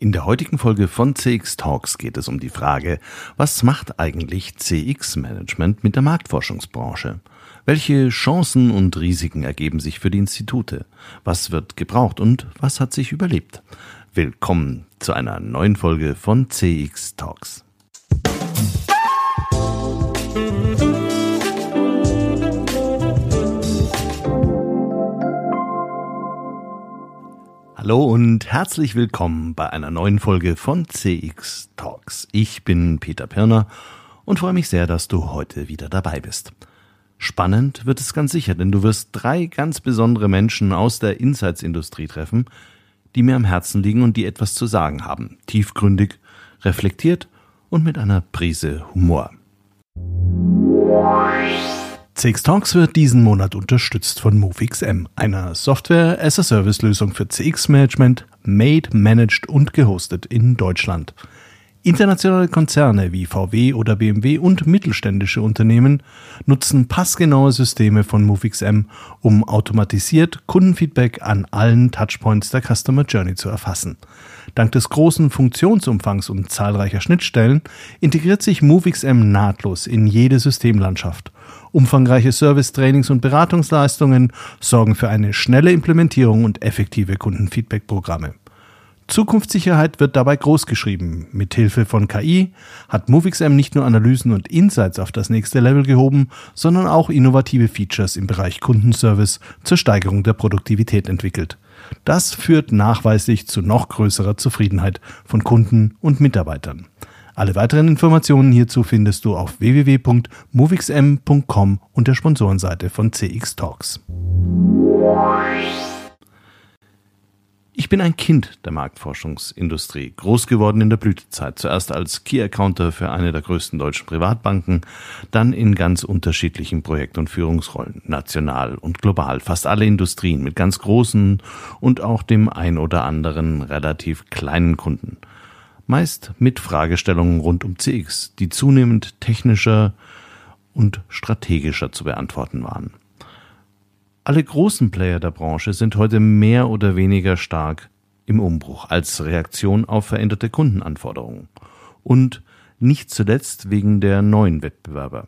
In der heutigen Folge von CX Talks geht es um die Frage, was macht eigentlich CX Management mit der Marktforschungsbranche? Welche Chancen und Risiken ergeben sich für die Institute? Was wird gebraucht und was hat sich überlebt? Willkommen zu einer neuen Folge von CX Talks. Hallo und herzlich willkommen bei einer neuen Folge von CX Talks. Ich bin Peter Pirner und freue mich sehr, dass du heute wieder dabei bist. Spannend wird es ganz sicher, denn du wirst drei ganz besondere Menschen aus der Insights-Industrie treffen, die mir am Herzen liegen und die etwas zu sagen haben. Tiefgründig, reflektiert und mit einer Prise Humor. CX Talks wird diesen Monat unterstützt von MoveXM, einer Software-as-a-Service-Lösung für CX-Management, made, managed und gehostet in Deutschland. Internationale Konzerne wie VW oder BMW und mittelständische Unternehmen nutzen passgenaue Systeme von MoveXM, um automatisiert Kundenfeedback an allen Touchpoints der Customer Journey zu erfassen. Dank des großen Funktionsumfangs und zahlreicher Schnittstellen integriert sich MoveXM nahtlos in jede Systemlandschaft Umfangreiche Service-Trainings und Beratungsleistungen sorgen für eine schnelle Implementierung und effektive Kundenfeedback-Programme. Zukunftssicherheit wird dabei großgeschrieben. Mithilfe von KI hat MoveXM nicht nur Analysen und Insights auf das nächste Level gehoben, sondern auch innovative Features im Bereich Kundenservice zur Steigerung der Produktivität entwickelt. Das führt nachweislich zu noch größerer Zufriedenheit von Kunden und Mitarbeitern. Alle weiteren Informationen hierzu findest du auf www.movixm.com und der Sponsorenseite von CX Talks. Ich bin ein Kind der Marktforschungsindustrie, groß geworden in der Blütezeit, zuerst als Key-Accounter für eine der größten deutschen Privatbanken, dann in ganz unterschiedlichen Projekt- und Führungsrollen, national und global, fast alle Industrien mit ganz großen und auch dem ein oder anderen relativ kleinen Kunden meist mit Fragestellungen rund um CX, die zunehmend technischer und strategischer zu beantworten waren. Alle großen Player der Branche sind heute mehr oder weniger stark im Umbruch als Reaktion auf veränderte Kundenanforderungen und nicht zuletzt wegen der neuen Wettbewerber.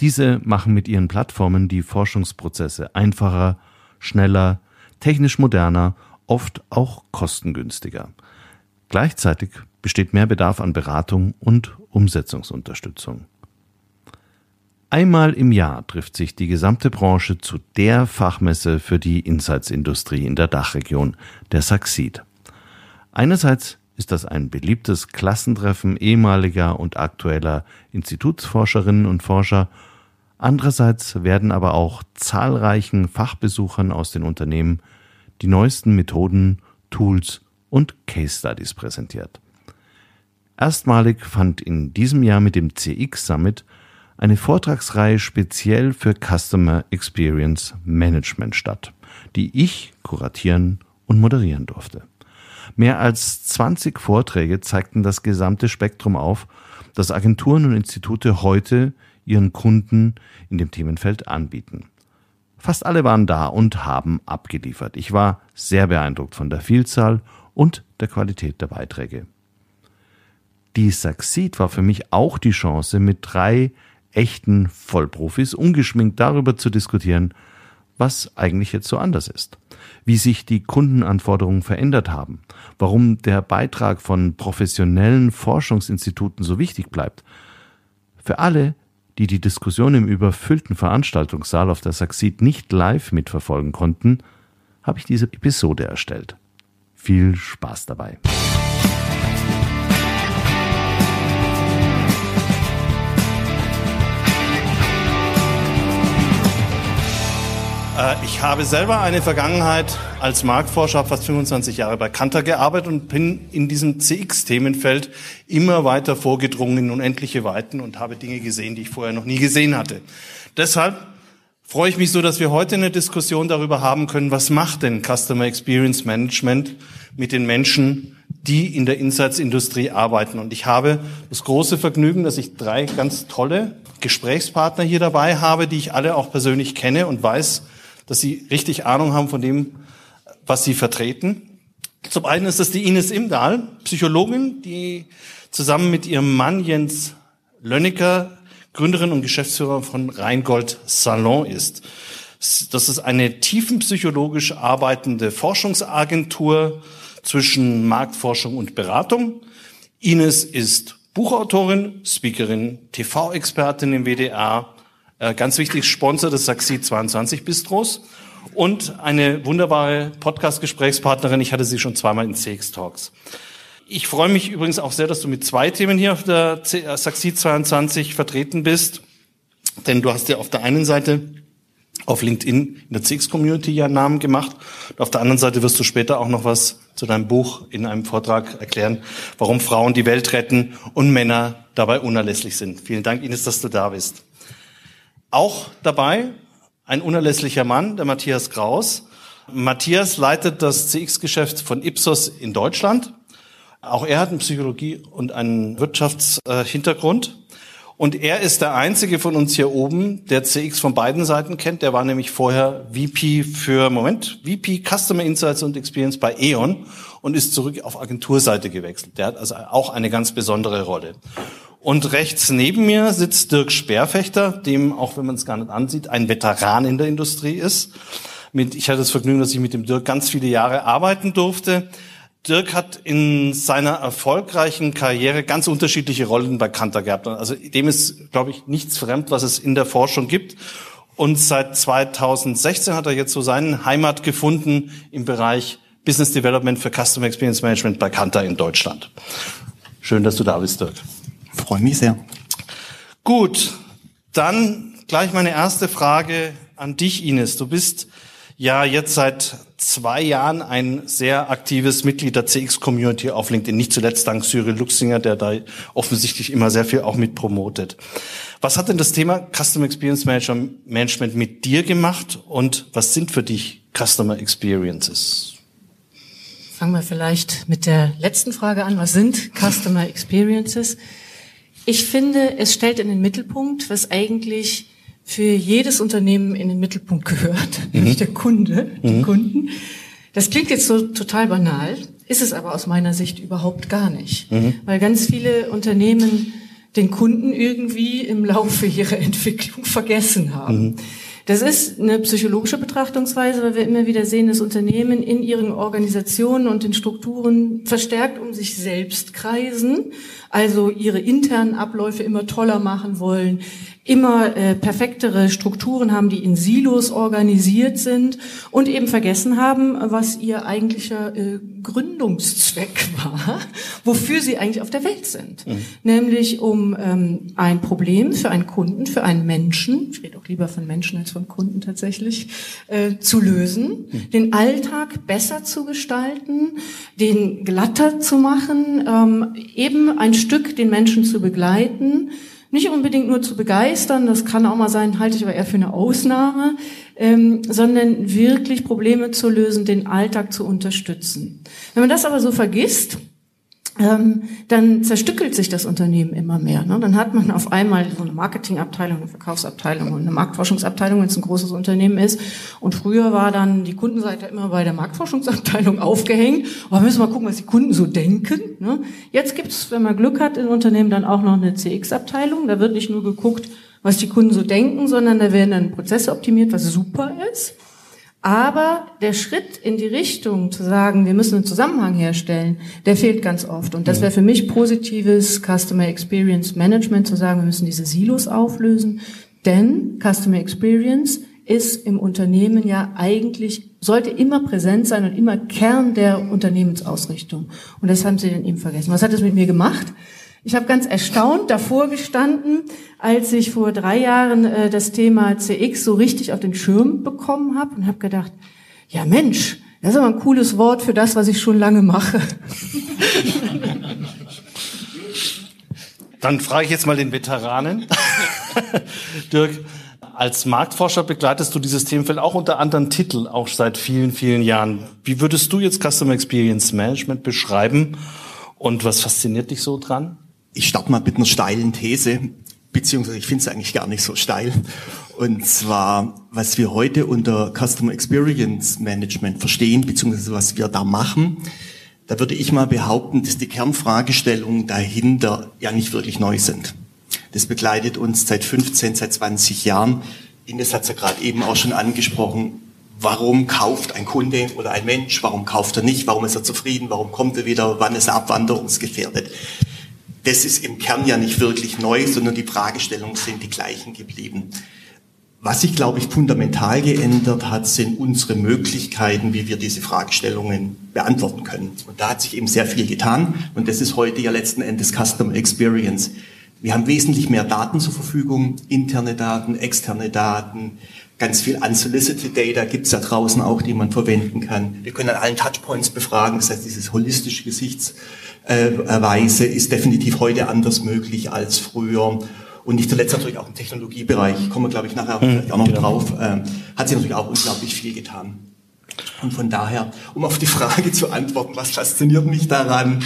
Diese machen mit ihren Plattformen die Forschungsprozesse einfacher, schneller, technisch moderner, oft auch kostengünstiger. Gleichzeitig besteht mehr Bedarf an Beratung und Umsetzungsunterstützung. Einmal im Jahr trifft sich die gesamte Branche zu der Fachmesse für die Insights-Industrie in der Dachregion, der Saxid. Einerseits ist das ein beliebtes Klassentreffen ehemaliger und aktueller Institutsforscherinnen und Forscher, andererseits werden aber auch zahlreichen Fachbesuchern aus den Unternehmen die neuesten Methoden, Tools und Case Studies präsentiert. Erstmalig fand in diesem Jahr mit dem CX Summit eine Vortragsreihe speziell für Customer Experience Management statt, die ich kuratieren und moderieren durfte. Mehr als 20 Vorträge zeigten das gesamte Spektrum auf, das Agenturen und Institute heute ihren Kunden in dem Themenfeld anbieten. Fast alle waren da und haben abgeliefert. Ich war sehr beeindruckt von der Vielzahl und der Qualität der Beiträge. Die Succeed war für mich auch die Chance, mit drei echten Vollprofis ungeschminkt darüber zu diskutieren, was eigentlich jetzt so anders ist, wie sich die Kundenanforderungen verändert haben, warum der Beitrag von professionellen Forschungsinstituten so wichtig bleibt. Für alle, die die Diskussion im überfüllten Veranstaltungssaal auf der Succeed nicht live mitverfolgen konnten, habe ich diese Episode erstellt. Viel Spaß dabei. Äh, ich habe selber eine Vergangenheit als Marktforscher, fast 25 Jahre bei Kanter gearbeitet und bin in diesem CX-Themenfeld immer weiter vorgedrungen in unendliche Weiten und habe Dinge gesehen, die ich vorher noch nie gesehen hatte. Deshalb freue ich mich so, dass wir heute eine Diskussion darüber haben können, was macht denn Customer Experience Management mit den Menschen, die in der Insights-Industrie arbeiten. Und ich habe das große Vergnügen, dass ich drei ganz tolle Gesprächspartner hier dabei habe, die ich alle auch persönlich kenne und weiß, dass sie richtig Ahnung haben von dem, was sie vertreten. Zum einen ist es die Ines Imdahl, Psychologin, die zusammen mit ihrem Mann Jens Lönnecker Gründerin und Geschäftsführer von Rheingold Salon ist. Das ist eine tiefenpsychologisch arbeitende Forschungsagentur zwischen Marktforschung und Beratung. Ines ist Buchautorin, Speakerin, TV-Expertin im WDR, äh, ganz wichtig Sponsor des Saxi 22 Bistros und eine wunderbare Podcast-Gesprächspartnerin. Ich hatte sie schon zweimal in CX Talks. Ich freue mich übrigens auch sehr, dass du mit zwei Themen hier auf der äh, Saxi 22 vertreten bist. Denn du hast ja auf der einen Seite auf LinkedIn in der CX-Community ja einen Namen gemacht. Und auf der anderen Seite wirst du später auch noch was zu deinem Buch in einem Vortrag erklären, warum Frauen die Welt retten und Männer dabei unerlässlich sind. Vielen Dank, Ines, dass du da bist. Auch dabei ein unerlässlicher Mann, der Matthias Kraus. Matthias leitet das CX-Geschäft von Ipsos in Deutschland. Auch er hat eine Psychologie und einen Wirtschaftshintergrund. Und er ist der einzige von uns hier oben, der CX von beiden Seiten kennt. Der war nämlich vorher VP für, Moment, VP Customer Insights und Experience bei E.ON und ist zurück auf Agenturseite gewechselt. Der hat also auch eine ganz besondere Rolle. Und rechts neben mir sitzt Dirk Speerfechter, dem, auch wenn man es gar nicht ansieht, ein Veteran in der Industrie ist. Mit, ich hatte das Vergnügen, dass ich mit dem Dirk ganz viele Jahre arbeiten durfte. Dirk hat in seiner erfolgreichen Karriere ganz unterschiedliche Rollen bei Kanter gehabt. Also dem ist, glaube ich, nichts fremd, was es in der Forschung gibt. Und seit 2016 hat er jetzt so seinen Heimat gefunden im Bereich Business Development für Customer Experience Management bei Kanter in Deutschland. Schön, dass du da bist, Dirk. Freue mich sehr. Gut, dann gleich meine erste Frage an dich, Ines. Du bist ja jetzt seit zwei Jahren ein sehr aktives Mitglied der CX-Community auf LinkedIn. Nicht zuletzt dank Cyril Luxinger, der da offensichtlich immer sehr viel auch mit promotet. Was hat denn das Thema Customer Experience Management mit dir gemacht und was sind für dich Customer Experiences? Fangen wir vielleicht mit der letzten Frage an. Was sind Customer Experiences? Ich finde, es stellt in den Mittelpunkt, was eigentlich für jedes Unternehmen in den Mittelpunkt gehört, mhm. nämlich der Kunde, die mhm. Kunden. Das klingt jetzt so total banal, ist es aber aus meiner Sicht überhaupt gar nicht, mhm. weil ganz viele Unternehmen den Kunden irgendwie im Laufe ihrer Entwicklung vergessen haben. Mhm. Das ist eine psychologische Betrachtungsweise, weil wir immer wieder sehen, dass Unternehmen in ihren Organisationen und den Strukturen verstärkt um sich selbst kreisen, also ihre internen Abläufe immer toller machen wollen, immer äh, perfektere Strukturen haben, die in Silos organisiert sind und eben vergessen haben, was ihr eigentlicher äh, Gründungszweck war, wofür sie eigentlich auf der Welt sind. Mhm. Nämlich um ähm, ein Problem für einen Kunden, für einen Menschen, ich rede auch lieber von Menschen als von Kunden tatsächlich, äh, zu lösen, mhm. den Alltag besser zu gestalten, den glatter zu machen, ähm, eben ein Stück den Menschen zu begleiten, nicht unbedingt nur zu begeistern, das kann auch mal sein, halte ich aber eher für eine Ausnahme, ähm, sondern wirklich Probleme zu lösen, den Alltag zu unterstützen. Wenn man das aber so vergisst, ähm, dann zerstückelt sich das Unternehmen immer mehr. Ne? Dann hat man auf einmal so eine Marketingabteilung, eine Verkaufsabteilung und eine Marktforschungsabteilung, wenn es ein großes Unternehmen ist. Und früher war dann die Kundenseite immer bei der Marktforschungsabteilung aufgehängt. Aber müssen wir mal gucken, was die Kunden so denken. Ne? Jetzt gibt es, wenn man Glück hat, in Unternehmen dann auch noch eine CX-Abteilung. Da wird nicht nur geguckt, was die Kunden so denken, sondern da werden dann Prozesse optimiert, was super ist. Aber der Schritt in die Richtung zu sagen, wir müssen einen Zusammenhang herstellen, der fehlt ganz oft. Und das wäre für mich positives Customer Experience Management, zu sagen, wir müssen diese Silos auflösen. Denn Customer Experience ist im Unternehmen ja eigentlich, sollte immer präsent sein und immer Kern der Unternehmensausrichtung. Und das haben Sie dann eben vergessen. Was hat das mit mir gemacht? Ich habe ganz erstaunt davor gestanden, als ich vor drei Jahren äh, das Thema CX so richtig auf den Schirm bekommen habe und habe gedacht, ja Mensch, das ist aber ein cooles Wort für das, was ich schon lange mache. Dann frage ich jetzt mal den Veteranen. Dirk, als Marktforscher begleitest du dieses Themenfeld auch unter anderen Titeln, auch seit vielen, vielen Jahren. Wie würdest du jetzt Customer Experience Management beschreiben und was fasziniert dich so dran? Ich starte mal mit einer steilen These. beziehungsweise ich finde es eigentlich gar nicht so steil. Und zwar, was wir heute unter Customer Experience Management verstehen, beziehungsweise was wir da machen, da würde ich mal behaupten, dass die Kernfragestellungen dahinter ja nicht wirklich neu sind. Das begleitet uns seit 15, seit 20 Jahren. Ines hat es ja gerade eben auch schon angesprochen. Warum kauft ein Kunde oder ein Mensch? Warum kauft er nicht? Warum ist er zufrieden? Warum kommt er wieder? Wann ist er abwanderungsgefährdet? Das ist im Kern ja nicht wirklich neu, sondern die Fragestellungen sind die gleichen geblieben. Was sich, glaube ich, fundamental geändert hat, sind unsere Möglichkeiten, wie wir diese Fragestellungen beantworten können. Und da hat sich eben sehr viel getan. Und das ist heute ja letzten Endes Customer Experience. Wir haben wesentlich mehr Daten zur Verfügung, interne Daten, externe Daten, ganz viel unsolicited Data gibt es da draußen auch, die man verwenden kann. Wir können an allen Touchpoints befragen, das heißt, dieses holistische Gesichtsweise ist definitiv heute anders möglich als früher. Und nicht zuletzt natürlich auch im Technologiebereich, kommen wir, glaube ich, nachher mhm, auch noch genau. drauf, äh, hat sich natürlich auch unglaublich viel getan. Und von daher, um auf die Frage zu antworten, was fasziniert mich daran?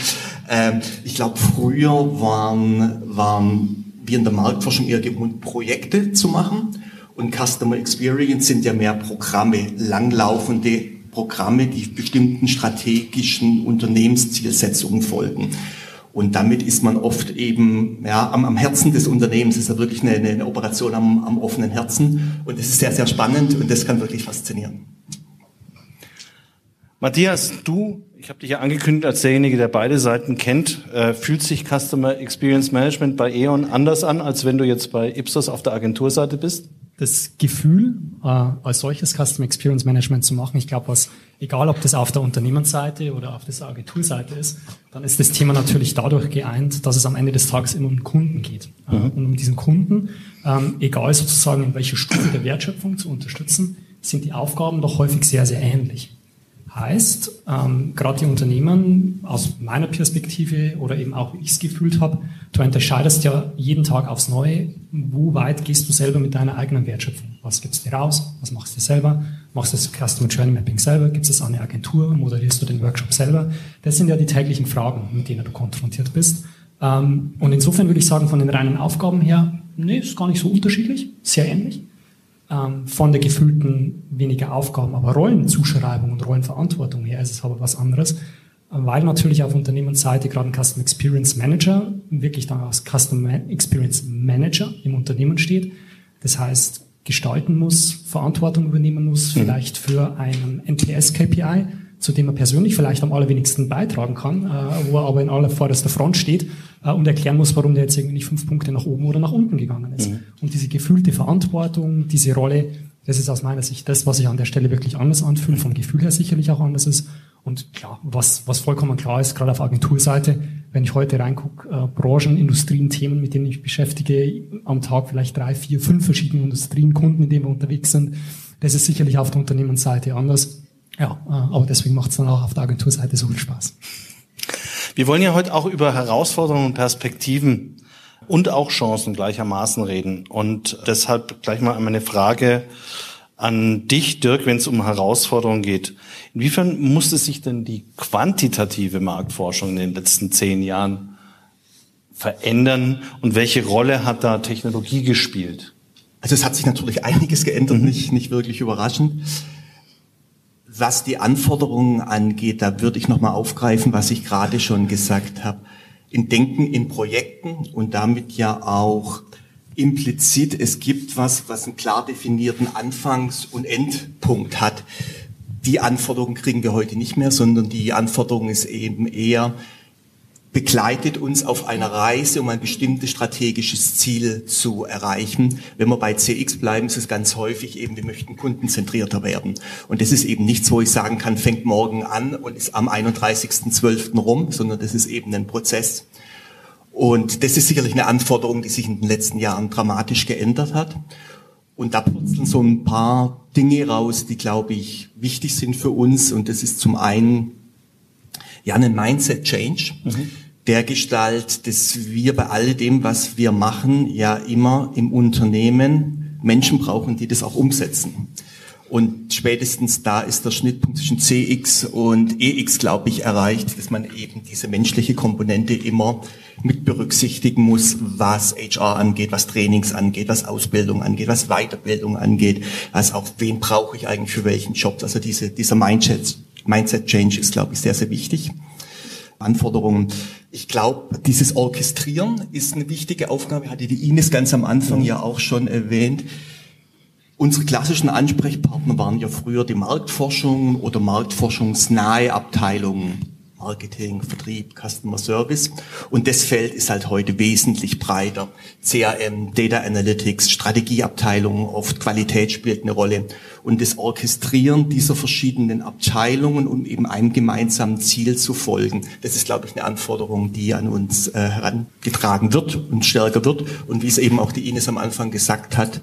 Ähm, ich glaube, früher waren, waren wir in der Marktforschung eher gewohnt, Projekte zu machen. Und Customer Experience sind ja mehr Programme, langlaufende Programme, die bestimmten strategischen Unternehmenszielsetzungen folgen. Und damit ist man oft eben ja, am, am Herzen des Unternehmens, ist ja wirklich eine, eine Operation am, am offenen Herzen. Und das ist sehr, sehr spannend und das kann wirklich faszinieren. Matthias, du, ich habe dich ja angekündigt als derjenige, der beide Seiten kennt, äh, fühlt sich Customer Experience Management bei E.ON anders an, als wenn du jetzt bei Ipsos auf der Agenturseite bist? das Gefühl, äh, als solches Customer Experience Management zu machen. Ich glaube, was, egal ob das auf der Unternehmensseite oder auf der Agenturseite ist, dann ist das Thema natürlich dadurch geeint, dass es am Ende des Tages immer um den Kunden geht. Äh, mhm. Und um diesen Kunden, ähm, egal sozusagen in welcher Stufe der Wertschöpfung zu unterstützen, sind die Aufgaben doch häufig sehr, sehr ähnlich. Heißt, ähm, gerade die Unternehmen aus meiner Perspektive oder eben auch wie ich es gefühlt habe, du unterscheidest ja jeden Tag aufs Neue, wo weit gehst du selber mit deiner eigenen Wertschöpfung. Was gibst du raus? Was machst du selber? Machst du das Customer Journey Mapping selber? Gibst du es an eine Agentur? Moderierst du den Workshop selber? Das sind ja die täglichen Fragen, mit denen du konfrontiert bist. Ähm, und insofern würde ich sagen, von den reinen Aufgaben her, nee, ist gar nicht so unterschiedlich, sehr ähnlich ähm, von der gefühlten weniger Aufgaben, aber Rollenzuschreibung und Rollenverantwortung her ist es aber was anderes, weil natürlich auf Unternehmensseite gerade ein Customer Experience Manager wirklich dann als Customer Experience Manager im Unternehmen steht. Das heißt, gestalten muss, Verantwortung übernehmen muss, mhm. vielleicht für einen NPS-KPI, zu dem er persönlich vielleicht am allerwenigsten beitragen kann, äh, wo er aber in aller vorderster Front steht äh, und erklären muss, warum der jetzt irgendwie nicht fünf Punkte nach oben oder nach unten gegangen ist. Mhm. Und diese gefühlte Verantwortung, diese Rolle, das ist aus meiner Sicht das, was sich an der Stelle wirklich anders anfühlt, vom Gefühl her sicherlich auch anders ist. Und klar, was, was vollkommen klar ist, gerade auf Agenturseite, wenn ich heute reingucke, äh, Branchen, Industrien, Themen, mit denen ich beschäftige, am Tag vielleicht drei, vier, fünf verschiedene Industrien, Kunden, in denen wir unterwegs sind, das ist sicherlich auf der Unternehmensseite anders. Ja, äh, aber deswegen macht es dann auch auf der Agenturseite so viel Spaß. Wir wollen ja heute auch über Herausforderungen und Perspektiven und auch Chancen gleichermaßen reden. Und deshalb gleich mal meine Frage an dich, Dirk, wenn es um Herausforderungen geht. Inwiefern musste sich denn die quantitative Marktforschung in den letzten zehn Jahren verändern und welche Rolle hat da Technologie gespielt? Also es hat sich natürlich einiges geändert, mhm. nicht, nicht wirklich überraschend. Was die Anforderungen angeht, da würde ich nochmal aufgreifen, was ich gerade schon gesagt habe. In Denken in Projekten und damit ja auch implizit, es gibt was, was einen klar definierten Anfangs- und Endpunkt hat. Die Anforderungen kriegen wir heute nicht mehr, sondern die Anforderung ist eben eher, begleitet uns auf einer Reise, um ein bestimmtes strategisches Ziel zu erreichen. Wenn wir bei CX bleiben, ist es ganz häufig eben, wir möchten kundenzentrierter werden. Und das ist eben nichts, wo ich sagen kann, fängt morgen an und ist am 31.12. rum, sondern das ist eben ein Prozess. Und das ist sicherlich eine Anforderung, die sich in den letzten Jahren dramatisch geändert hat. Und da purzeln so ein paar Dinge raus, die, glaube ich, wichtig sind für uns. Und das ist zum einen ja ein Mindset-Change. Mhm der Gestalt, dass wir bei all dem, was wir machen, ja immer im Unternehmen Menschen brauchen, die das auch umsetzen. Und spätestens da ist der Schnittpunkt zwischen CX und EX, glaube ich, erreicht, dass man eben diese menschliche Komponente immer mit berücksichtigen muss, was HR angeht, was Trainings angeht, was Ausbildung angeht, was Weiterbildung angeht, was auch wen brauche ich eigentlich für welchen Job. Also diese, dieser Mindset, Mindset Change ist, glaube ich, sehr, sehr wichtig. Anforderungen. Ich glaube, dieses Orchestrieren ist eine wichtige Aufgabe, hatte die Ines ganz am Anfang ja auch schon erwähnt. Unsere klassischen Ansprechpartner waren ja früher die Marktforschung oder marktforschungsnahe Abteilungen. Marketing, Vertrieb, Customer Service. Und das Feld ist halt heute wesentlich breiter. CRM, Data Analytics, Strategieabteilungen, oft Qualität spielt eine Rolle. Und das Orchestrieren dieser verschiedenen Abteilungen, um eben einem gemeinsamen Ziel zu folgen, das ist, glaube ich, eine Anforderung, die an uns äh, herangetragen wird und stärker wird. Und wie es eben auch die Ines am Anfang gesagt hat,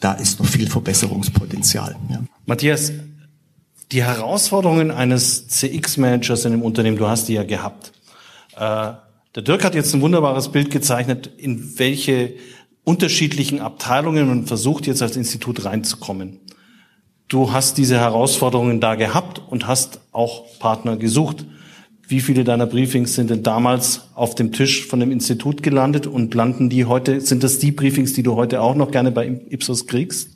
da ist noch viel Verbesserungspotenzial. Ja. Matthias, die Herausforderungen eines CX-Managers in einem Unternehmen, du hast die ja gehabt. Äh, der Dirk hat jetzt ein wunderbares Bild gezeichnet, in welche unterschiedlichen Abteilungen man versucht jetzt als Institut reinzukommen. Du hast diese Herausforderungen da gehabt und hast auch Partner gesucht. Wie viele deiner Briefings sind denn damals auf dem Tisch von dem Institut gelandet und landen die heute, sind das die Briefings, die du heute auch noch gerne bei Ipsos kriegst?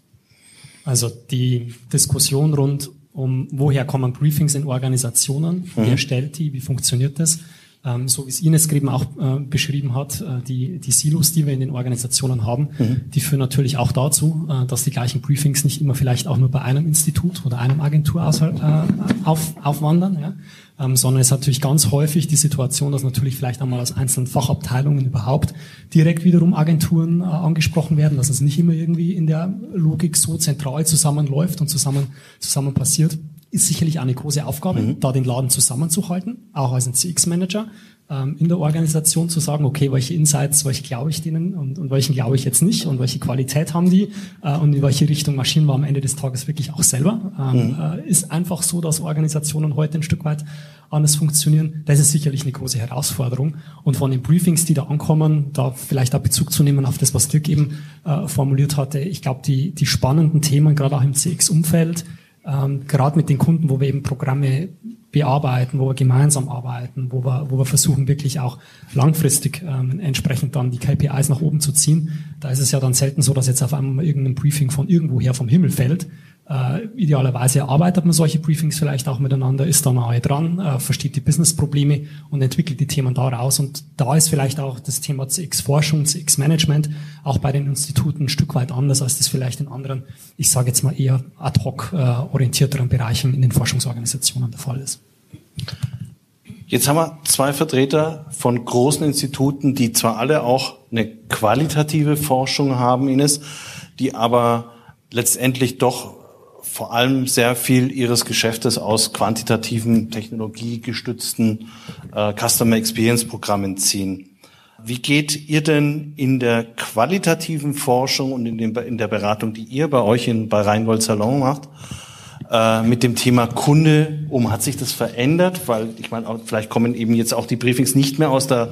Also die Diskussion rund um woher kommen Briefings in Organisationen, mhm. wer stellt die, wie funktioniert das. Ähm, so wie es Ines eben auch äh, beschrieben hat, äh, die, die Silos, die wir in den Organisationen haben, mhm. die führen natürlich auch dazu, äh, dass die gleichen Briefings nicht immer vielleicht auch nur bei einem Institut oder einem Agentur aus, äh, auf, aufwandern. Ja? Ähm, sondern es hat natürlich ganz häufig die Situation, dass natürlich vielleicht einmal aus einzelnen Fachabteilungen überhaupt direkt wiederum Agenturen äh, angesprochen werden, dass es nicht immer irgendwie in der Logik so zentral zusammenläuft und zusammen, zusammen passiert ist sicherlich eine große Aufgabe, mhm. da den Laden zusammenzuhalten, auch als ein CX-Manager in der Organisation zu sagen, okay, welche Insights, welche glaube ich denen und, und welchen glaube ich jetzt nicht und welche Qualität haben die äh, und in welche Richtung marschieren wir am Ende des Tages wirklich auch selber. Ähm, mhm. äh, ist einfach so, dass Organisationen heute ein Stück weit anders funktionieren. Das ist sicherlich eine große Herausforderung. Und von den Briefings, die da ankommen, da vielleicht auch Bezug zu nehmen auf das, was Dirk eben äh, formuliert hatte. Ich glaube, die, die spannenden Themen, gerade auch im CX-Umfeld, ähm, gerade mit den Kunden, wo wir eben Programme bearbeiten, wo wir gemeinsam arbeiten, wo wir, wo wir versuchen wirklich auch langfristig ähm, entsprechend dann die KPIs nach oben zu ziehen. Da ist es ja dann selten so, dass jetzt auf einmal irgendein Briefing von irgendwoher vom Himmel fällt, äh, idealerweise erarbeitet man solche Briefings vielleicht auch miteinander, ist da nahe dran, äh, versteht die Businessprobleme und entwickelt die Themen daraus. Und da ist vielleicht auch das Thema CX-Forschung, CX-Management auch bei den Instituten ein Stück weit anders, als das vielleicht in anderen, ich sage jetzt mal eher ad hoc äh, orientierteren Bereichen in den Forschungsorganisationen der Fall ist. Jetzt haben wir zwei Vertreter von großen Instituten, die zwar alle auch eine qualitative Forschung haben, Ines, die aber letztendlich doch vor allem sehr viel ihres Geschäftes aus quantitativen, technologiegestützten äh, Customer Experience Programmen ziehen. Wie geht ihr denn in der qualitativen Forschung und in, dem, in der Beratung, die ihr bei euch in, bei Rheingold Salon macht, äh, mit dem Thema Kunde um? Hat sich das verändert? Weil ich meine, vielleicht kommen eben jetzt auch die Briefings nicht mehr aus der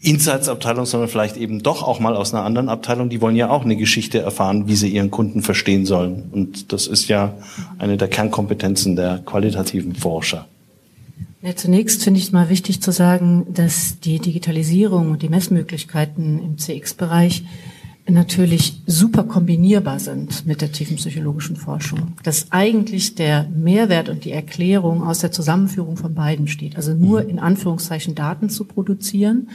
Insights-Abteilung, sondern vielleicht eben doch auch mal aus einer anderen Abteilung. Die wollen ja auch eine Geschichte erfahren, wie sie ihren Kunden verstehen sollen. Und das ist ja eine der Kernkompetenzen der qualitativen Forscher. Ja, zunächst finde ich es mal wichtig zu sagen, dass die Digitalisierung und die Messmöglichkeiten im CX-Bereich natürlich super kombinierbar sind mit der tiefen psychologischen Forschung. Dass eigentlich der Mehrwert und die Erklärung aus der Zusammenführung von beiden steht. Also nur mhm. in Anführungszeichen Daten zu produzieren,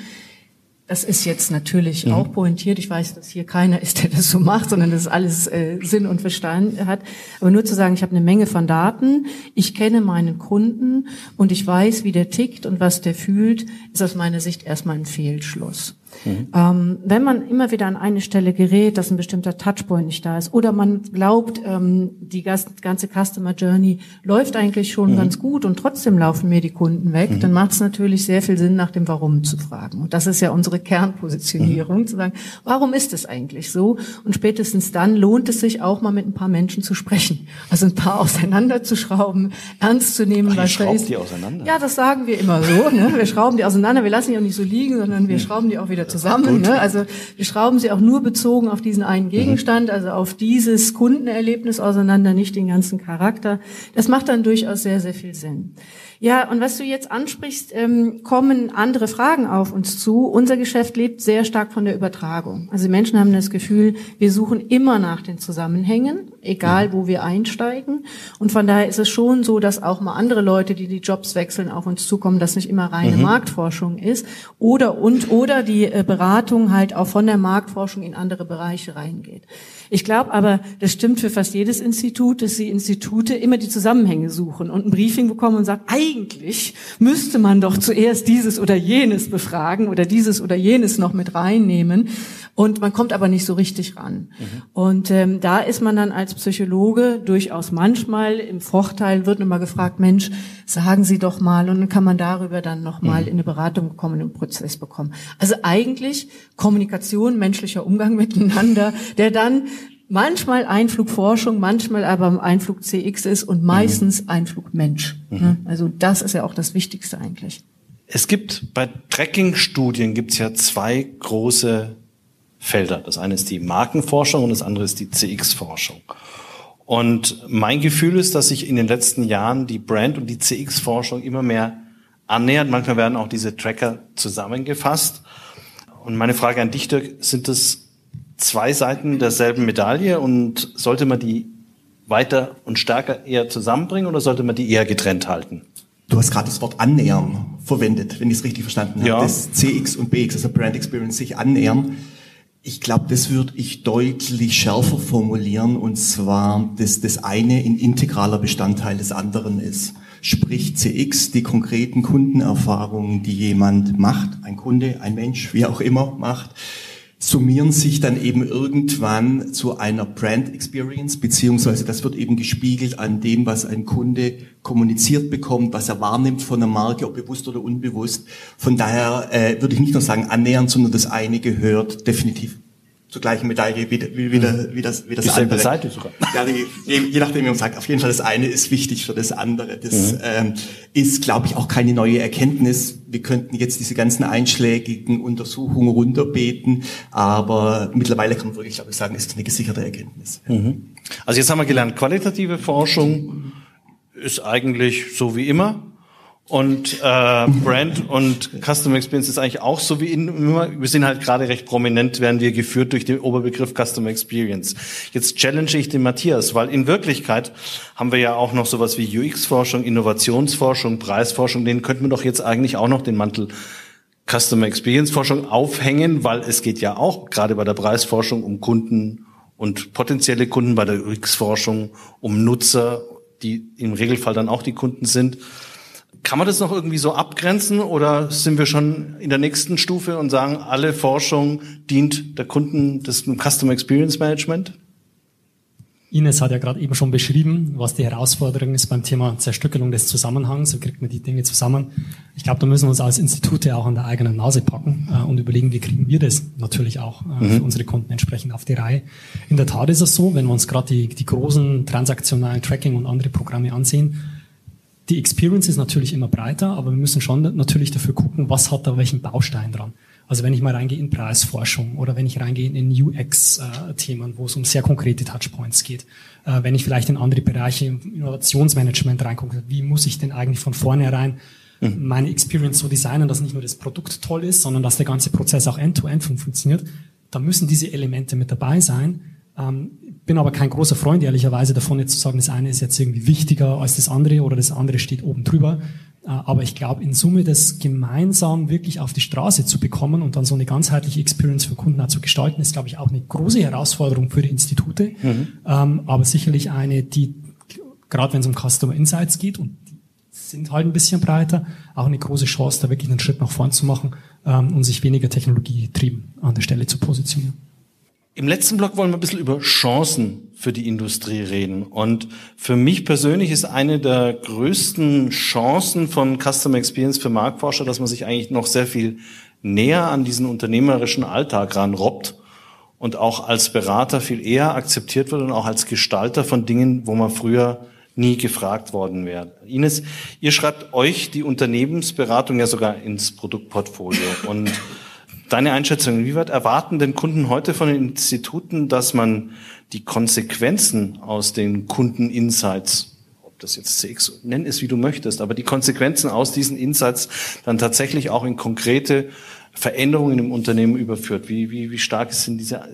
das ist jetzt natürlich mhm. auch pointiert. Ich weiß, dass hier keiner ist, der das so macht, sondern dass alles äh, Sinn und Verstand hat. Aber nur zu sagen, ich habe eine Menge von Daten, ich kenne meinen Kunden und ich weiß, wie der tickt und was der fühlt, ist aus meiner Sicht erstmal ein Fehlschluss. Mhm. Ähm, wenn man immer wieder an eine Stelle gerät, dass ein bestimmter Touchpoint nicht da ist, oder man glaubt, ähm, die ganze Customer Journey läuft eigentlich schon mhm. ganz gut und trotzdem laufen mir die Kunden weg, mhm. dann macht es natürlich sehr viel Sinn, nach dem Warum zu fragen. Und das ist ja unsere Kernpositionierung, mhm. zu sagen, warum ist es eigentlich so? Und spätestens dann lohnt es sich auch mal mit ein paar Menschen zu sprechen. Also ein paar auseinanderzuschrauben, ernst zu nehmen, Ach, was da ist. Die auseinander. Ja, das sagen wir immer so. Ne? Wir schrauben die auseinander, wir lassen die auch nicht so liegen, sondern wir schrauben die auch wieder wieder zusammen. Ne? Also wir schrauben sie auch nur bezogen auf diesen einen Gegenstand, also auf dieses Kundenerlebnis auseinander, nicht den ganzen Charakter. Das macht dann durchaus sehr, sehr viel Sinn. Ja, und was du jetzt ansprichst, ähm, kommen andere Fragen auf uns zu. Unser Geschäft lebt sehr stark von der Übertragung. Also Menschen haben das Gefühl, wir suchen immer nach den Zusammenhängen, egal wo wir einsteigen. Und von daher ist es schon so, dass auch mal andere Leute, die die Jobs wechseln, auf uns zukommen, dass nicht immer reine mhm. Marktforschung ist. Oder und oder die äh, Beratung halt auch von der Marktforschung in andere Bereiche reingeht. Ich glaube aber, das stimmt für fast jedes Institut, dass die Institute immer die Zusammenhänge suchen und ein Briefing bekommen und sagen, eigentlich müsste man doch zuerst dieses oder jenes befragen oder dieses oder jenes noch mit reinnehmen. Und man kommt aber nicht so richtig ran. Mhm. Und ähm, da ist man dann als Psychologe durchaus manchmal im Vorteil, wird immer gefragt, Mensch, sagen Sie doch mal, und dann kann man darüber dann nochmal mhm. in eine Beratung kommen, einen Prozess bekommen. Also eigentlich Kommunikation, menschlicher Umgang miteinander, der dann manchmal Einflugforschung, manchmal aber Einflug CX ist und meistens mhm. Einflug Mensch. Mhm. Also das ist ja auch das Wichtigste eigentlich. Es gibt bei Tracking-Studien gibt's ja zwei große Felder. Das eine ist die Markenforschung und das andere ist die CX-Forschung. Und mein Gefühl ist, dass sich in den letzten Jahren die Brand- und die CX-Forschung immer mehr annähert. Manchmal werden auch diese Tracker zusammengefasst. Und meine Frage an dich, Dirk, sind das zwei Seiten derselben Medaille und sollte man die weiter und stärker eher zusammenbringen oder sollte man die eher getrennt halten? Du hast gerade das Wort annähern verwendet, wenn ich es richtig verstanden habe. Ja. Das CX und BX, also Brand Experience, sich annähern. Ich glaube, das würde ich deutlich schärfer formulieren, und zwar, dass das eine ein integraler Bestandteil des anderen ist. Sprich CX, die konkreten Kundenerfahrungen, die jemand macht, ein Kunde, ein Mensch, wie auch immer macht, summieren sich dann eben irgendwann zu einer Brand Experience, beziehungsweise das wird eben gespiegelt an dem, was ein Kunde kommuniziert bekommt, was er wahrnimmt von der Marke, ob bewusst oder unbewusst. Von daher äh, würde ich nicht nur sagen annähernd, sondern das eine gehört definitiv zur gleichen Medaille wie, wie, wie, wie das, wie das andere. Seite sogar. Ja, je, je nachdem, wie man sagt, auf jeden Fall das eine ist wichtig für das andere. Das mhm. ähm, ist, glaube ich, auch keine neue Erkenntnis. Wir könnten jetzt diese ganzen einschlägigen Untersuchungen runterbeten, aber mittlerweile kann man wirklich, glaube ich, sagen, ist eine gesicherte Erkenntnis. Mhm. Also jetzt haben wir gelernt, qualitative Forschung ist eigentlich so wie immer und äh, Brand und Customer Experience ist eigentlich auch so wie immer. Wir sind halt gerade recht prominent, werden wir geführt durch den Oberbegriff Customer Experience. Jetzt challenge ich den Matthias, weil in Wirklichkeit haben wir ja auch noch sowas wie UX-Forschung, Innovationsforschung, Preisforschung. Den könnten wir doch jetzt eigentlich auch noch den Mantel Customer Experience Forschung aufhängen, weil es geht ja auch gerade bei der Preisforschung um Kunden und potenzielle Kunden, bei der UX-Forschung um Nutzer, die im Regelfall dann auch die Kunden sind. Kann man das noch irgendwie so abgrenzen oder sind wir schon in der nächsten Stufe und sagen, alle Forschung dient der Kunden des Customer Experience Management? Ines hat ja gerade eben schon beschrieben, was die Herausforderung ist beim Thema Zerstückelung des Zusammenhangs. Wie kriegt man die Dinge zusammen? Ich glaube, da müssen wir uns als Institute auch an der eigenen Nase packen äh, und überlegen, wie kriegen wir das natürlich auch äh, mhm. für unsere Kunden entsprechend auf die Reihe. In der Tat ist es so, wenn wir uns gerade die, die großen transaktionalen Tracking und andere Programme ansehen, die Experience ist natürlich immer breiter, aber wir müssen schon natürlich dafür gucken, was hat da welchen Baustein dran. Also wenn ich mal reingehe in Preisforschung oder wenn ich reingehe in UX-Themen, wo es um sehr konkrete Touchpoints geht, äh, wenn ich vielleicht in andere Bereiche im Innovationsmanagement reingucke, wie muss ich denn eigentlich von vornherein mhm. meine Experience so designen, dass nicht nur das Produkt toll ist, sondern dass der ganze Prozess auch end-to-end -end funktioniert, da müssen diese Elemente mit dabei sein. Bin aber kein großer Freund, ehrlicherweise, davon jetzt zu sagen, das eine ist jetzt irgendwie wichtiger als das andere oder das andere steht oben drüber. Äh, aber ich glaube, in Summe das gemeinsam wirklich auf die Straße zu bekommen und dann so eine ganzheitliche Experience für Kunden auch zu gestalten, ist, glaube ich, auch eine große Herausforderung für die Institute. Mhm. Ähm, aber sicherlich eine, die, gerade wenn es um Customer Insights geht, und die sind halt ein bisschen breiter, auch eine große Chance, da wirklich einen Schritt nach vorn zu machen ähm, und sich weniger technologietrieben an der Stelle zu positionieren. Im letzten Block wollen wir ein bisschen über Chancen für die Industrie reden. Und für mich persönlich ist eine der größten Chancen von Customer Experience für Marktforscher, dass man sich eigentlich noch sehr viel näher an diesen unternehmerischen Alltag ranrobbt und auch als Berater viel eher akzeptiert wird und auch als Gestalter von Dingen, wo man früher nie gefragt worden wäre. Ines, ihr schreibt euch die Unternehmensberatung ja sogar ins Produktportfolio und Deine Einschätzung, wie weit erwarten denn Kunden heute von den Instituten, dass man die Konsequenzen aus den Kundeninsights, ob das jetzt CX, nenn es wie du möchtest, aber die Konsequenzen aus diesen Insights dann tatsächlich auch in konkrete Veränderungen im Unternehmen überführt? Wie, wie, wie stark sind diese,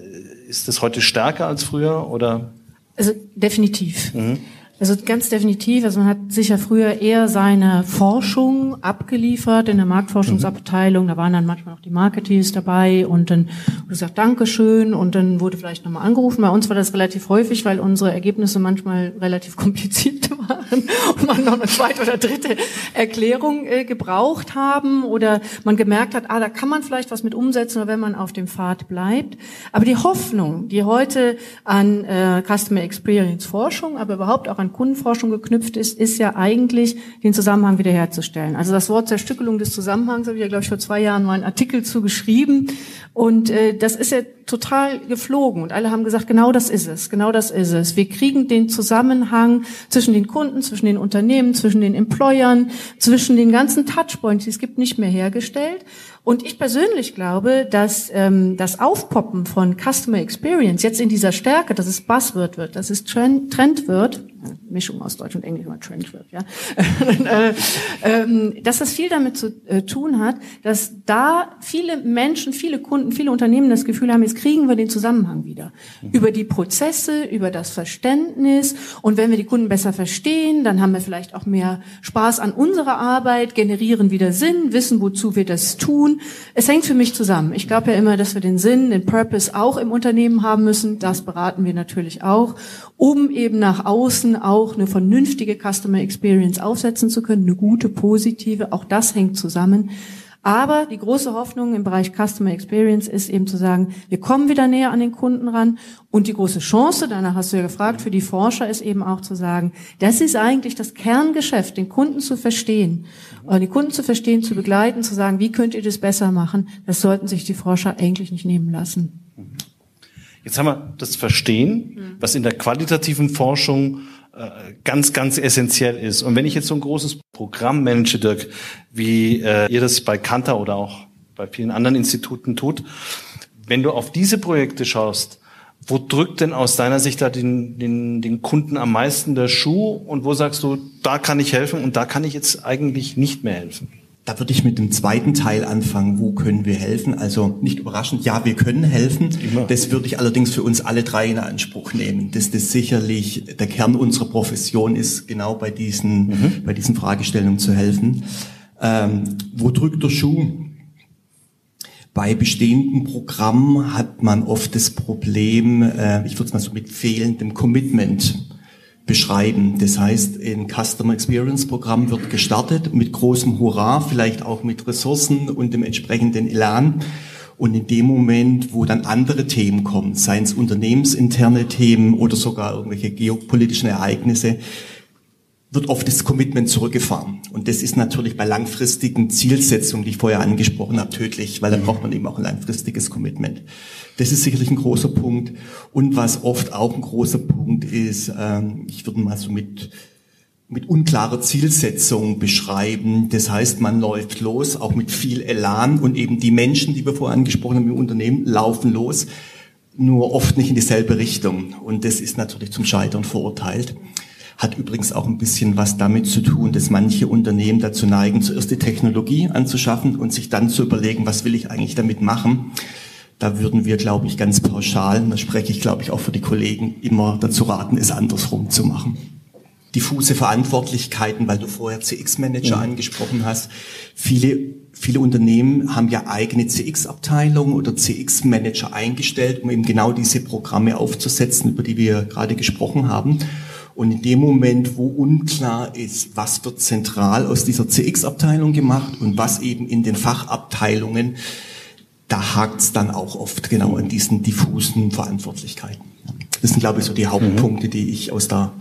ist das heute stärker als früher oder? Also definitiv. Mhm. Also ganz definitiv. Also man hat sicher früher eher seine Forschung abgeliefert in der Marktforschungsabteilung. Da waren dann manchmal auch die Marketeers dabei und dann wurde gesagt Dankeschön und dann wurde vielleicht nochmal angerufen. Bei uns war das relativ häufig, weil unsere Ergebnisse manchmal relativ kompliziert waren und man noch eine zweite oder dritte Erklärung äh, gebraucht haben oder man gemerkt hat, ah, da kann man vielleicht was mit umsetzen, wenn man auf dem Pfad bleibt. Aber die Hoffnung, die heute an äh, Customer Experience Forschung, aber überhaupt auch an an Kundenforschung geknüpft ist, ist ja eigentlich den Zusammenhang wiederherzustellen. Also das Wort Zerstückelung des Zusammenhangs habe ich ja, glaube ich, vor zwei Jahren mal einen Artikel zu geschrieben. Und äh, das ist ja total geflogen. Und alle haben gesagt, genau das ist es, genau das ist es. Wir kriegen den Zusammenhang zwischen den Kunden, zwischen den Unternehmen, zwischen den Employern, zwischen den ganzen Touchpoints, die es gibt, nicht mehr hergestellt. Und ich persönlich glaube, dass ähm, das Aufpoppen von Customer Experience jetzt in dieser Stärke, dass es Buzzword wird, dass es Trend, Trend wird, Mischung aus Deutsch und Englisch mal Trend wird, ja, äh, ähm, dass das viel damit zu äh, tun hat, dass da viele Menschen, viele Kunden, viele Unternehmen das Gefühl haben, jetzt kriegen wir den Zusammenhang wieder mhm. über die Prozesse, über das Verständnis und wenn wir die Kunden besser verstehen, dann haben wir vielleicht auch mehr Spaß an unserer Arbeit, generieren wieder Sinn, wissen, wozu wir das tun. Es hängt für mich zusammen. Ich glaube ja immer, dass wir den Sinn, den Purpose auch im Unternehmen haben müssen. Das beraten wir natürlich auch um eben nach außen auch eine vernünftige Customer Experience aufsetzen zu können, eine gute, positive, auch das hängt zusammen. Aber die große Hoffnung im Bereich Customer Experience ist eben zu sagen, wir kommen wieder näher an den Kunden ran. Und die große Chance, danach hast du ja gefragt, für die Forscher ist eben auch zu sagen, das ist eigentlich das Kerngeschäft, den Kunden zu verstehen. Und die Kunden zu verstehen, zu begleiten, zu sagen, wie könnt ihr das besser machen, das sollten sich die Forscher eigentlich nicht nehmen lassen. Jetzt haben wir das Verstehen, mhm. was in der qualitativen Forschung äh, ganz, ganz essentiell ist. Und wenn ich jetzt so ein großes Programm manage, Dirk, wie äh, ihr das bei Kanter oder auch bei vielen anderen Instituten tut, wenn du auf diese Projekte schaust, wo drückt denn aus deiner Sicht da den, den, den Kunden am meisten der Schuh und wo sagst du, da kann ich helfen und da kann ich jetzt eigentlich nicht mehr helfen? Da würde ich mit dem zweiten Teil anfangen. Wo können wir helfen? Also nicht überraschend, ja, wir können helfen. Immer. Das würde ich allerdings für uns alle drei in Anspruch nehmen. Dass das sicherlich der Kern unserer Profession ist, genau bei diesen, mhm. bei diesen Fragestellungen zu helfen. Ähm, wo drückt der Schuh? Bei bestehenden Programmen hat man oft das Problem, äh, ich würde es mal so mit fehlendem Commitment beschreiben. Das heißt, ein Customer Experience Programm wird gestartet mit großem Hurra, vielleicht auch mit Ressourcen und dem entsprechenden Elan. Und in dem Moment, wo dann andere Themen kommen, seien es unternehmensinterne Themen oder sogar irgendwelche geopolitischen Ereignisse, wird oft das Commitment zurückgefahren. Und das ist natürlich bei langfristigen Zielsetzungen, die ich vorher angesprochen habe, tödlich, weil da braucht man eben auch ein langfristiges Commitment. Das ist sicherlich ein großer Punkt. Und was oft auch ein großer Punkt ist, ähm, ich würde mal so mit, mit unklarer Zielsetzung beschreiben. Das heißt, man läuft los, auch mit viel Elan und eben die Menschen, die wir vorher angesprochen haben im Unternehmen, laufen los, nur oft nicht in dieselbe Richtung. Und das ist natürlich zum Scheitern verurteilt. Hat übrigens auch ein bisschen was damit zu tun, dass manche Unternehmen dazu neigen, zuerst die Technologie anzuschaffen und sich dann zu überlegen, was will ich eigentlich damit machen. Da würden wir, glaube ich, ganz pauschal, da spreche ich, glaube ich, auch für die Kollegen, immer dazu raten, es andersrum zu machen. Diffuse Verantwortlichkeiten, weil du vorher CX-Manager ja. angesprochen hast. Viele, viele Unternehmen haben ja eigene CX-Abteilungen oder CX-Manager eingestellt, um eben genau diese Programme aufzusetzen, über die wir gerade gesprochen haben. Und in dem Moment, wo unklar ist, was wird zentral aus dieser CX-Abteilung gemacht und was eben in den Fachabteilungen, da hakt es dann auch oft genau an diesen diffusen Verantwortlichkeiten. Das sind, glaube ich, so die Hauptpunkte, die ich aus der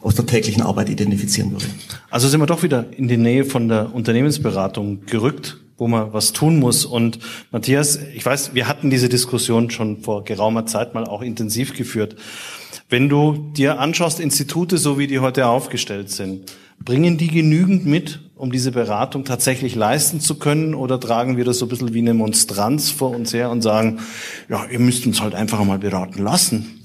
aus der täglichen Arbeit identifizieren würde. Also sind wir doch wieder in die Nähe von der Unternehmensberatung gerückt, wo man was tun muss. Und Matthias, ich weiß, wir hatten diese Diskussion schon vor geraumer Zeit mal auch intensiv geführt. Wenn du dir anschaust, Institute, so wie die heute aufgestellt sind, Bringen die genügend mit, um diese Beratung tatsächlich leisten zu können? Oder tragen wir das so ein bisschen wie eine Monstranz vor uns her und sagen, ja, ihr müsst uns halt einfach mal beraten lassen?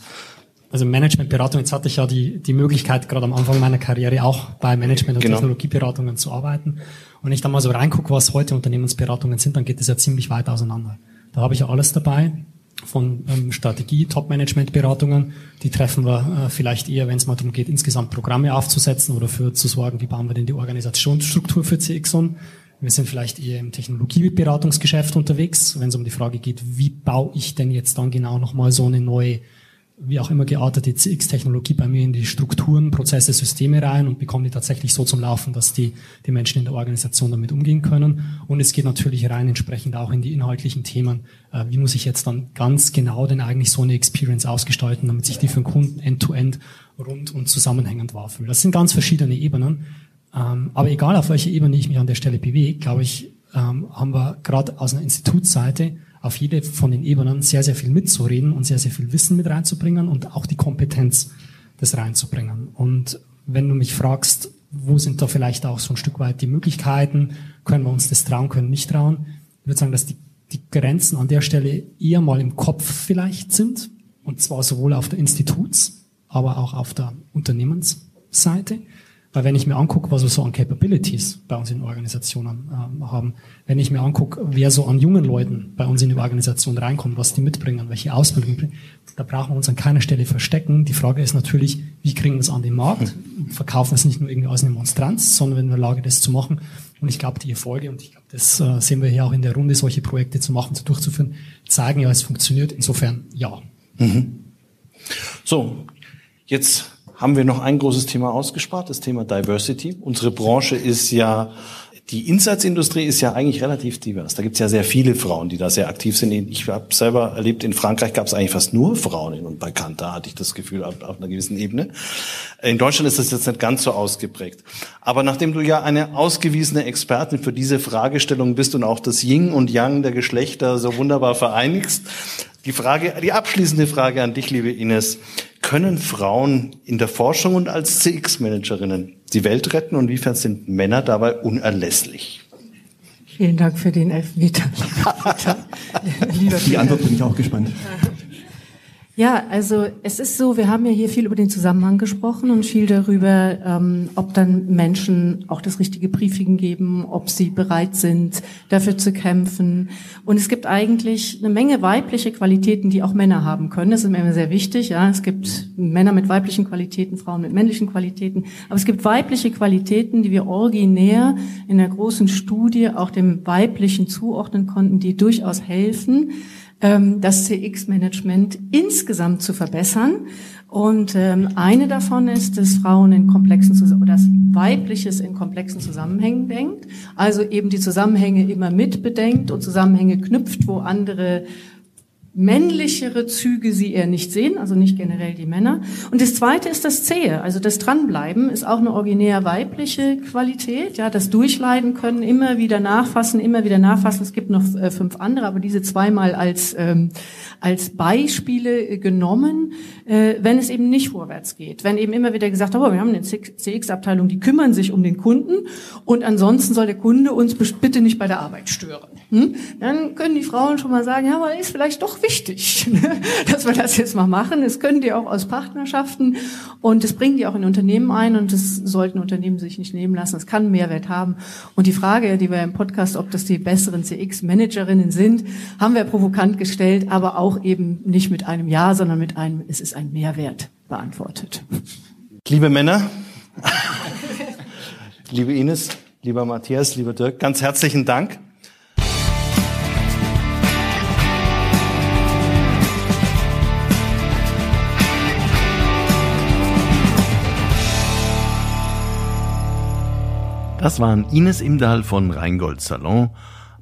Also Managementberatung, jetzt hatte ich ja die, die Möglichkeit, gerade am Anfang meiner Karriere auch bei Management- und genau. Technologieberatungen zu arbeiten. Und wenn ich da mal so reingucke, was heute Unternehmensberatungen sind, dann geht es ja ziemlich weit auseinander. Da habe ich ja alles dabei, von ähm, Strategie, Top-Management-Beratungen. Die treffen wir äh, vielleicht eher, wenn es mal darum geht, insgesamt Programme aufzusetzen oder für zu sorgen, wie bauen wir denn die Organisationsstruktur für CX um. Wir sind vielleicht eher im Technologieberatungsgeschäft unterwegs, wenn es um die Frage geht, wie baue ich denn jetzt dann genau nochmal so eine neue wie auch immer geartete CX-Technologie bei mir in die Strukturen, Prozesse, Systeme rein und bekomme die tatsächlich so zum Laufen, dass die, die Menschen in der Organisation damit umgehen können. Und es geht natürlich rein entsprechend auch in die inhaltlichen Themen. Äh, wie muss ich jetzt dann ganz genau denn eigentlich so eine Experience ausgestalten, damit sich die für den Kunden end-to-end -end rund und zusammenhängend wahrfühlt. Das sind ganz verschiedene Ebenen. Ähm, aber egal auf welche Ebene ich mich an der Stelle bewege, glaube ich, ähm, haben wir gerade aus einer Institutsseite auf jede von den Ebenen sehr, sehr viel mitzureden und sehr, sehr viel Wissen mit reinzubringen und auch die Kompetenz, das reinzubringen. Und wenn du mich fragst, wo sind da vielleicht auch so ein Stück weit die Möglichkeiten, können wir uns das trauen, können nicht trauen, ich würde sagen, dass die, die Grenzen an der Stelle eher mal im Kopf vielleicht sind, und zwar sowohl auf der Instituts, aber auch auf der Unternehmensseite. Weil wenn ich mir angucke, was wir so an Capabilities bei uns in Organisationen äh, haben, wenn ich mir angucke, wer so an jungen Leuten bei uns in die Organisation reinkommt, was die mitbringen, welche Ausbildung da brauchen wir uns an keiner Stelle verstecken. Die Frage ist natürlich, wie kriegen wir es an den Markt? Verkaufen es nicht nur irgendwie als eine Monstranz, sondern wenn wir in der Lage, das zu machen. Und ich glaube, die Erfolge, und ich glaube, das äh, sehen wir hier auch in der Runde, solche Projekte zu machen, zu durchzuführen, zeigen ja, es funktioniert. Insofern ja. Mhm. So, jetzt haben wir noch ein großes Thema ausgespart, das Thema Diversity. Unsere Branche ist ja, die Insights-Industrie ist ja eigentlich relativ divers. Da gibt es ja sehr viele Frauen, die da sehr aktiv sind. Ich habe selber erlebt, in Frankreich gab es eigentlich fast nur Frauen und bei Kantar hatte ich das Gefühl auf, auf einer gewissen Ebene. In Deutschland ist das jetzt nicht ganz so ausgeprägt. Aber nachdem du ja eine ausgewiesene Expertin für diese Fragestellung bist und auch das Yin und Yang der Geschlechter so wunderbar vereinigst, die Frage, die abschließende Frage an dich, liebe Ines. Können Frauen in der Forschung und als CX-Managerinnen die Welt retten und inwiefern sind Männer dabei unerlässlich? Vielen Dank für den Elfmeter. die Antwort bin ich auch gespannt. Ja, also es ist so, wir haben ja hier viel über den Zusammenhang gesprochen und viel darüber, ähm, ob dann Menschen auch das richtige Briefing geben, ob sie bereit sind, dafür zu kämpfen. Und es gibt eigentlich eine Menge weibliche Qualitäten, die auch Männer haben können. Das ist mir immer sehr wichtig. Ja, es gibt Männer mit weiblichen Qualitäten, Frauen mit männlichen Qualitäten. Aber es gibt weibliche Qualitäten, die wir originär in der großen Studie auch dem weiblichen zuordnen konnten, die durchaus helfen das CX-Management insgesamt zu verbessern. Und ähm, eine davon ist, dass Frauen in komplexen oder das Weibliches in komplexen Zusammenhängen denkt, also eben die Zusammenhänge immer mit bedenkt und Zusammenhänge knüpft, wo andere männlichere Züge sie eher nicht sehen, also nicht generell die Männer. Und das zweite ist das Zähe, also das Dranbleiben ist auch eine originär weibliche Qualität, ja, das Durchleiden können, immer wieder nachfassen, immer wieder nachfassen. Es gibt noch äh, fünf andere, aber diese zweimal als, ähm, als Beispiele äh, genommen, äh, wenn es eben nicht vorwärts geht. Wenn eben immer wieder gesagt oh, wir haben eine CX-Abteilung, die kümmern sich um den Kunden und ansonsten soll der Kunde uns bitte nicht bei der Arbeit stören. Hm? Dann können die Frauen schon mal sagen, ja, aber ist vielleicht doch wichtig, ne, dass wir das jetzt mal machen. Das können die auch aus Partnerschaften und das bringen die auch in Unternehmen ein und das sollten Unternehmen sich nicht nehmen lassen. Es kann Mehrwert haben. Und die Frage, die wir im Podcast, ob das die besseren CX-Managerinnen sind, haben wir provokant gestellt, aber auch eben nicht mit einem Ja, sondern mit einem, es ist ein Mehrwert beantwortet. Liebe Männer, liebe Ines, lieber Matthias, lieber Dirk, ganz herzlichen Dank. Das waren Ines Imdahl von Rheingold Salon,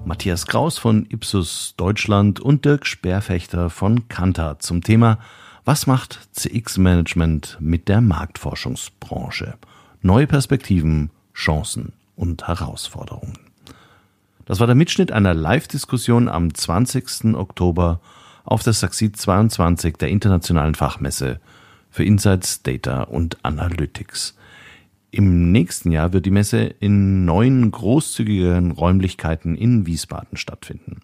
Matthias Kraus von Ipsus Deutschland und Dirk Speerfechter von Kantar zum Thema Was macht CX-Management mit der Marktforschungsbranche? Neue Perspektiven, Chancen und Herausforderungen. Das war der Mitschnitt einer Live-Diskussion am 20. Oktober auf der Succeed 22 der internationalen Fachmesse für Insights, Data und Analytics. Im nächsten Jahr wird die Messe in neuen großzügigeren Räumlichkeiten in Wiesbaden stattfinden.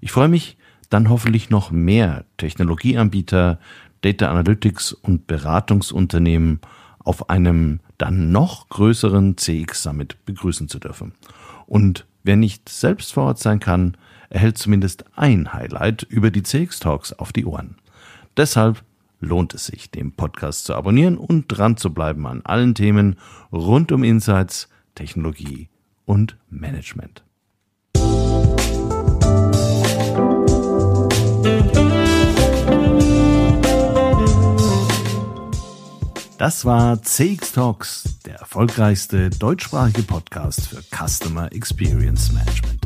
Ich freue mich, dann hoffentlich noch mehr Technologieanbieter, Data Analytics und Beratungsunternehmen auf einem dann noch größeren CX Summit begrüßen zu dürfen. Und wer nicht selbst vor Ort sein kann, erhält zumindest ein Highlight über die CX Talks auf die Ohren. Deshalb lohnt es sich, den Podcast zu abonnieren und dran zu bleiben an allen Themen rund um Insights, Technologie und Management. Das war CX Talks, der erfolgreichste deutschsprachige Podcast für Customer Experience Management.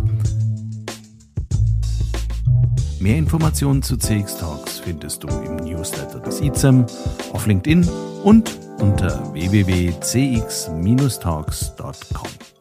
Mehr Informationen zu CX Talks findest du im Newsletter des ICEM, auf LinkedIn und unter www.cx-talks.com.